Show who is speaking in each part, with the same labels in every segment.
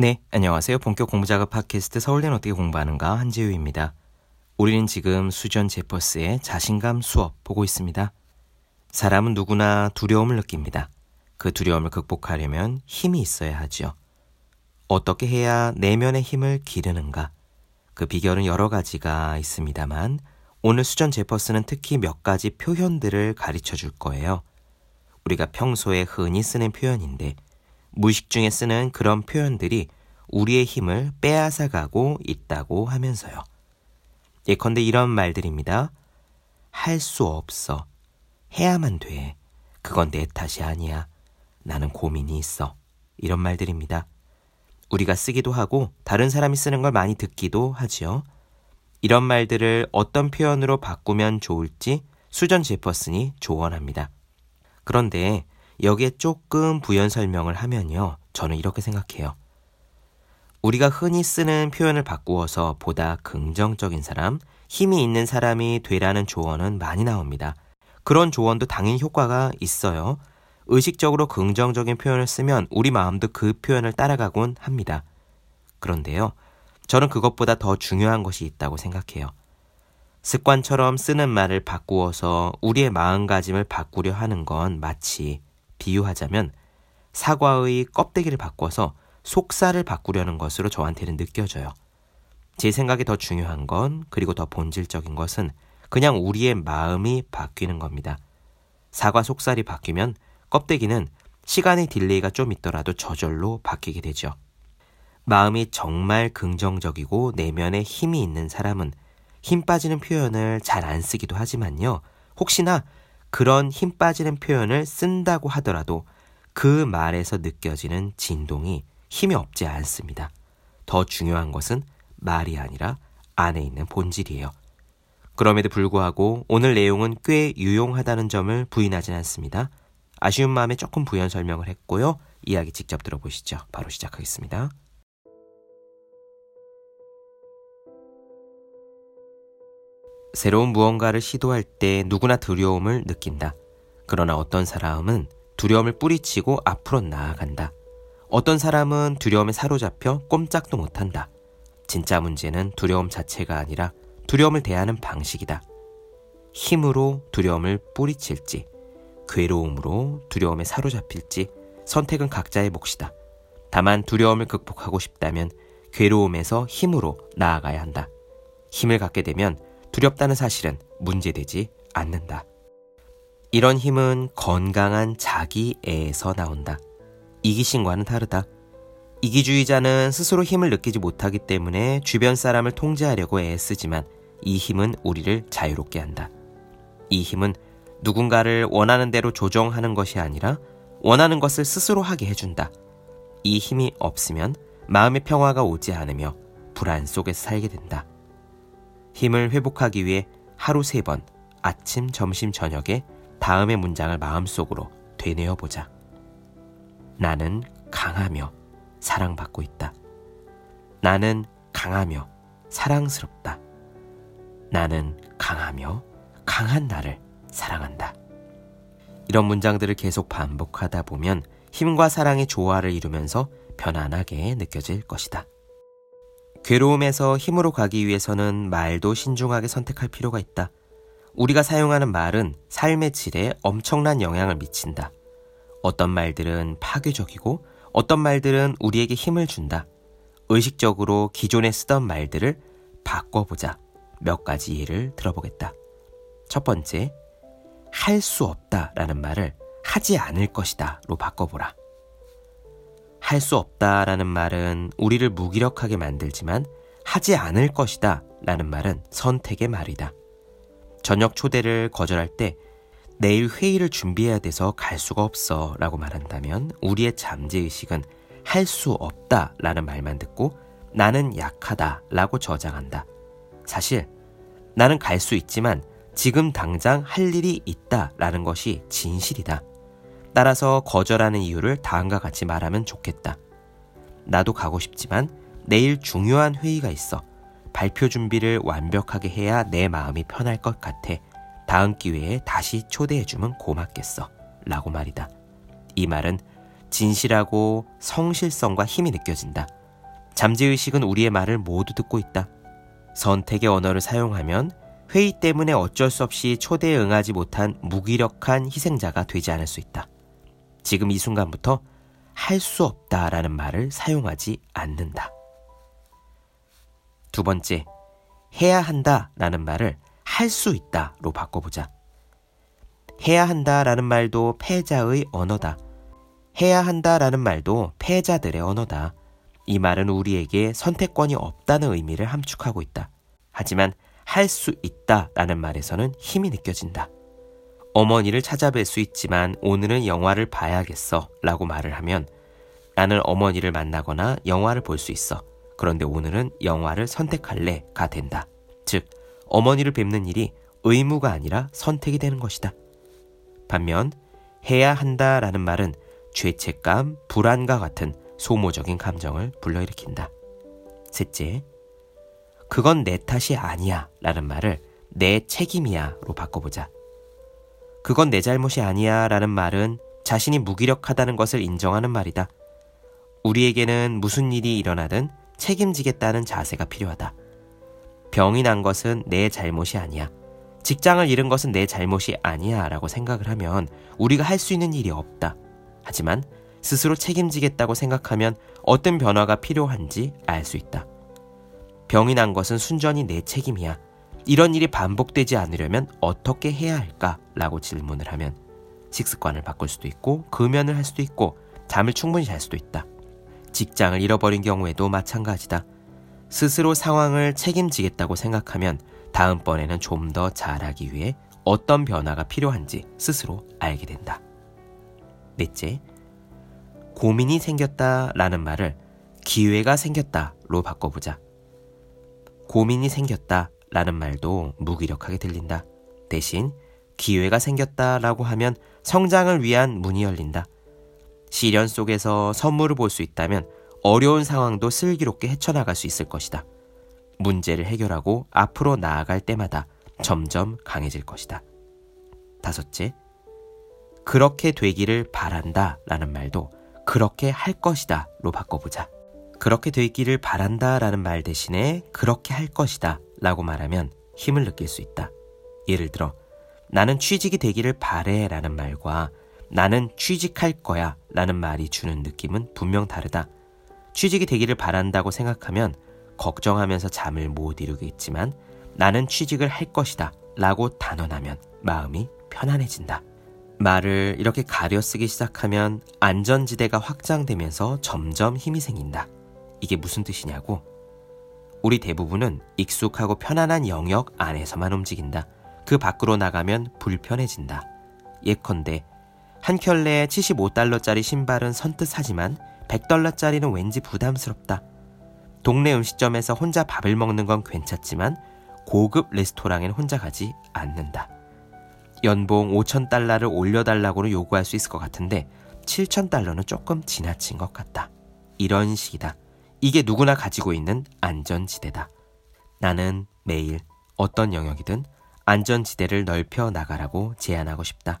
Speaker 1: 네, 안녕하세요. 본격 공부작업 팟캐스트 서울대는 어떻게 공부하는가 한재우입니다. 우리는 지금 수전 제퍼스의 자신감 수업 보고 있습니다. 사람은 누구나 두려움을 느낍니다. 그 두려움을 극복하려면 힘이 있어야 하지요. 어떻게 해야 내면의 힘을 기르는가? 그 비결은 여러 가지가 있습니다만 오늘 수전 제퍼스는 특히 몇 가지 표현들을 가르쳐 줄 거예요. 우리가 평소에 흔히 쓰는 표현인데 무의식 중에 쓰는 그런 표현들이 우리의 힘을 빼앗아가고 있다고 하면서요. 예컨대 이런 말들입니다. 할 수 없어. 해야만 돼. 그건 내 탓이 아니야. 나는 고민이 있어. 이런 말들입니다. 우리가 쓰기도 하고 다른 사람이 쓰는 걸 많이 듣기도 하지요. 이런 말들을 어떤 표현으로 바꾸면 좋을지 수전 제퍼슨이 조언합니다. 그런데 여기에 조금 부연 설명을 하면요. 저는 이렇게 생각해요. 우리가 흔히 쓰는 표현을 바꾸어서 보다 긍정적인 사람, 힘이 있는 사람이 되라는 조언은 많이 나옵니다. 그런 조언도 당연히 효과가 있어요. 의식적으로 긍정적인 표현을 쓰면 우리 마음도 그 표현을 따라가곤 합니다. 그런데요, 저는 그것보다 더 중요한 것이 있다고 생각해요. 습관처럼 쓰는 말을 바꾸어서 우리의 마음가짐을 바꾸려 하는 건 마치 비유하자면 사과의 껍데기를 바꿔서 속살을 바꾸려는 것으로 저한테는 느껴져요. 제 생각에 더 중요한 건 그리고 더 본질적인 것은 그냥 우리의 마음이 바뀌는 겁니다. 사과 속살이 바뀌면 껍데기는 시간의 delay가 좀 있더라도 저절로 바뀌게 되죠. 마음이 정말 긍정적이고 내면에 힘이 있는 사람은 힘 빠지는 표현을 잘 안 쓰기도 하지만요. 혹시나 그런 힘 빠지는 표현을 쓴다고 하더라도 그 말에서 느껴지는 진동이 힘이 없지 않습니다. 더 중요한 것은 말이 아니라 안에 있는 본질이에요. 그럼에도 불구하고 오늘 내용은 꽤 유용하다는 점을 부인하진 않습니다. 아쉬운 마음에 조금 부연 설명을 했고요. 이야기 직접 들어보시죠. 바로 시작하겠습니다. 새로운 무언가를 시도할 때 누구나 두려움을 느낀다. 그러나 어떤 사람은 두려움을 뿌리치고 앞으로 나아간다. 어떤 사람은 두려움에 사로잡혀 꼼짝도 못한다. 진짜 문제는 두려움 자체가 아니라 두려움을 대하는 방식이다. 힘으로 두려움을 뿌리칠지, 괴로움으로 두려움에 사로잡힐지 선택은 각자의 몫이다. 다만 두려움을 극복하고 싶다면 괴로움에서 힘으로 나아가야 한다. 힘을 갖게 되면 두렵다는 사실은 문제되지 않는다. 이런 힘은 건강한 자기애에서 나온다. 이기심과는 다르다. 이기주의자는 스스로 힘을 느끼지 못하기 때문에 주변 사람을 통제하려고 애쓰지만 이 힘은 우리를 자유롭게 한다. 이 힘은 누군가를 원하는 대로 조정하는 것이 아니라 원하는 것을 스스로 하게 해준다. 이 힘이 없으면 마음의 평화가 오지 않으며 불안 속에서 살게 된다. 힘을 회복하기 위해 하루 세 번 아침, 점심, 저녁에 다음의 문장을 마음속으로 되뇌어 보자. 나는 강하며 사랑받고 있다. 나는 강하며 사랑스럽다. 나는 강하며 강한 나를 사랑한다. 이런 문장들을 계속 반복하다 보면 힘과 사랑의 조화를 이루면서 편안하게 느껴질 것이다. 괴로움에서 힘으로 가기 위해서는 말도 신중하게 선택할 필요가 있다. 우리가 사용하는 말은 삶의 질에 엄청난 영향을 미친다. 어떤 말들은 파괴적이고 어떤 말들은 우리에게 힘을 준다. 의식적으로 기존에 쓰던 말들을 바꿔보자. 몇 가지 예를 들어보겠다. 첫 번째, 할 수 없다 라는 말을 하지 않을 것이다 로 바꿔보라. 할 수 없다 라는 말은 우리를 무기력하게 만들지만 하지 않을 것이다 라는 말은 선택의 말이다. 저녁 초대를 거절할 때 내일 회의를 준비해야 돼서 갈 수가 없어 라고 말한다면 우리의 잠재의식은 할 수 없다 라는 말만 듣고 나는 약하다 라고 저장한다. 사실 나는 갈 수 있지만 지금 당장 할 일이 있다 라는 것이 진실이다. 따라서 거절하는 이유를 다음과 같이 말하면 좋겠다. 나도 가고 싶지만 내일 중요한 회의가 있어. 발표 준비를 완벽하게 해야 내 마음이 편할 것 같아. 다음 기회에 다시 초대해주면 고맙겠어. 라고 말이다. 이 말은 진실하고 성실성과 힘이 느껴진다. 잠재의식은 우리의 말을 모두 듣고 있다. 선택의 언어를 사용하면 회의 때문에 어쩔 수 없이 초대에 응하지 못한 무기력한 희생자가 되지 않을 수 있다. 지금 이 순간부터 할 수 없다라는 말을 사용하지 않는다. 두 번째, 해야 한다라는 말을 할 수 있다로 바꿔보자. 해야 한다라는 말도 패자의 언어다. 해야 한다라는 말도 패자들의 언어다. 이 말은 우리에게 선택권이 없다는 의미를 함축하고 있다. 하지만 할 수 있다라는 말에서는 힘이 느껴진다. 어머니를 찾아뵐 수 있지만 오늘은 영화를 봐야겠어 라고 말을 하면 나는 어머니를 만나거나 영화를 볼 수 있어. 그런데 오늘은 영화를 선택할래 가 된다. 즉, 어머니를 뵙는 일이 의무가 아니라 선택이 되는 것이다. 반면 해야 한다 라는 말은 죄책감, 불안과 같은 소모적인 감정을 불러일으킨다. 셋째, 그건 내 탓이 아니야 라는 말을 내 책임이야로 바꿔보자. 그건 내 잘못이 아니야 라는 말은 자신이 무기력하다는 것을 인정하는 말이다. 우리에게는 무슨 일이 일어나든 책임지겠다는 자세가 필요하다. 병이 난 것은 내 잘못이 아니야. 직장을 잃은 것은 내 잘못이 아니야 라고 생각을 하면 우리가 할 수 있는 일이 없다. 하지만 스스로 책임지겠다고 생각하면 어떤 변화가 필요한지 알 수 있다. 병이 난 것은 순전히 내 책임이야. 이런 일이 반복되지 않으려면 어떻게 해야 할까? 라고 질문을 하면 식습관을 바꿀 수도 있고 금연을 할 수도 있고 잠을 충분히 잘 수도 있다. 직장을 잃어버린 경우에도 마찬가지다. 스스로 상황을 책임지겠다고 생각하면 다음번에는 좀 더 잘하기 위해 어떤 변화가 필요한지 스스로 알게 된다. 넷째, 고민이 생겼다 라는 말을 기회가 생겼다로 바꿔보자. 고민이 생겼다 라는 말도 무기력하게 들린다. 대신 기회가 생겼다 라고 하면 성장을 위한 문이 열린다. 시련 속에서 선물을 볼 수 있다면 어려운 상황도 슬기롭게 헤쳐나갈 수 있을 것이다. 문제를 해결하고 앞으로 나아갈 때마다 점점 강해질 것이다. 다섯째, 그렇게 되기를 바란다 라는 말도 그렇게 할 것이다 로 바꿔보자. 그렇게 되기를 바란다 라는 말 대신에 그렇게 할 것이다 라고 말하면 힘을 느낄 수 있다. 예를 들어, 나는 취직이 되기를 바래 라는 말과 나는 취직할 거야 라는 말이 주는 느낌은 분명 다르다. 취직이 되기를 바란다고 생각하면 걱정하면서 잠을 못 이루겠지만 나는 취직을 할 것이다 라고 단언하면 마음이 편안해진다. 말을 이렇게 가려 쓰기 시작하면 안전지대가 확장되면서 점점 힘이 생긴다. 이게 무슨 뜻이냐고? 우리 대부분은 익숙하고 편안한 영역 안에서만 움직인다. 그 밖으로 나가면 불편해진다. 예컨대 한 켤레에 75달러짜리 신발은 선뜻 사지만 100달러짜리는 왠지 부담스럽다. 동네 음식점에서 혼자 밥을 먹는 건 괜찮지만 고급 레스토랑엔 혼자 가지 않는다. 연봉 5천달러를 올려달라고는 요구할 수 있을 것 같은데 7천달러는 조금 지나친 것 같다. 이런 식이다. 이게 누구나 가지고 있는 안전지대다. 나는 매일 어떤 영역이든 안전지대를 넓혀 나가라고 제안하고 싶다.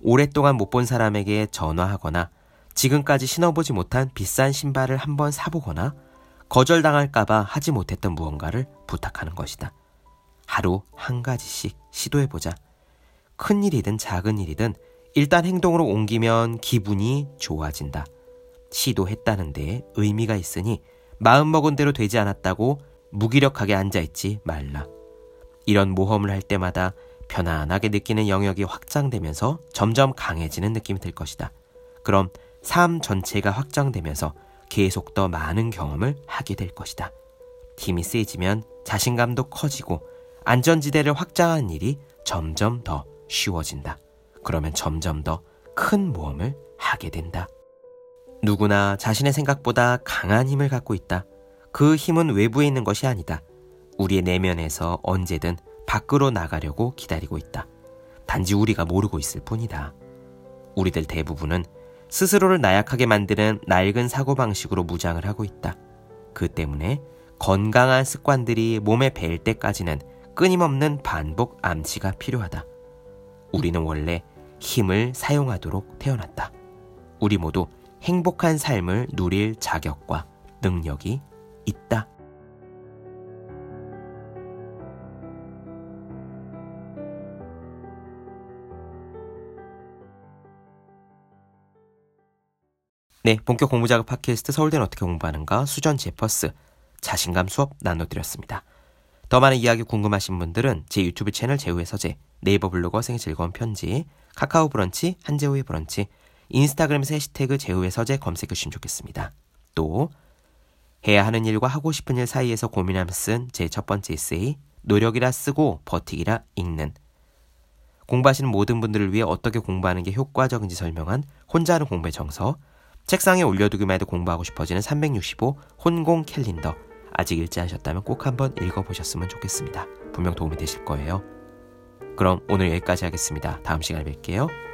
Speaker 1: 오랫동안 못 본 사람에게 전화하거나 지금까지 신어보지 못한 비싼 신발을 한번 사보거나 거절당할까봐 하지 못했던 무언가를 부탁하는 것이다. 하루 한 가지씩 시도해보자. 큰 일이든 작은 일이든 일단 행동으로 옮기면 기분이 좋아진다. 시도했다는 데 의미가 있으니 마음먹은 대로 되지 않았다고 무기력하게 앉아있지 말라. 이런 모험을 할 때마다 편안하게 느끼는 영역이 확장되면서 점점 강해지는 느낌이 들 것이다. 그럼 삶 전체가 확장되면서 계속 더 많은 경험을 하게 될 것이다. 힘이 세지면 자신감도 커지고 안전지대를 확장하는 일이 점점 더 쉬워진다. 그러면 점점 더 큰 모험을 하게 된다. 누구나 자신의 생각보다 강한 힘을 갖고 있다. 그 힘은 외부에 있는 것이 아니다. 우리의 내면에서 언제든 밖으로 나가려고 기다리고 있다. 단지 우리가 모르고 있을 뿐이다. 우리들 대부분은 스스로를 나약하게 만드는 낡은 사고방식으로 무장을 하고 있다. 그 때문에 건강한 습관들이 몸에 벨 때까지는 끊임없는 반복 암시가 필요하다. 우리는 원래 힘을 사용하도록 태어났다. 우리 모두 행복한 삶을 누릴 자격과 능력이 있다. 네, 본격 공부작업 팟캐스트 서울대는 어떻게 공부하는가 수전 제퍼스 자신감 수업 나눠드렸습니다. 더 많은 이야기 궁금하신 분들은 제 유튜브 채널 제우의 서재, 네이버 블로그 생의 즐거운 편지, 카카오 브런치, 한재우의 브런치, 인스타그램에서 해시태그 제우의 서재 검색해 주시면 좋겠습니다. 또 해야 하는 일과 하고 싶은 일 사이에서 고민하면서 쓴제 첫 번째 에세이 노력이라 쓰고 버티기라 읽는 공부하시는 모든 분들을 위해 어떻게 공부하는 게 효과적인지 설명한 혼자 하는 공부의 정서 책상에 올려두기만 해도 공부하고 싶어지는 365 혼공 캘린더. 아직 읽지 않으셨다면 꼭 한번 읽어보셨으면 좋겠습니다. 분명 도움이 되실 거예요. 그럼 오늘 여기까지 하겠습니다. 다음 시간에 뵐게요.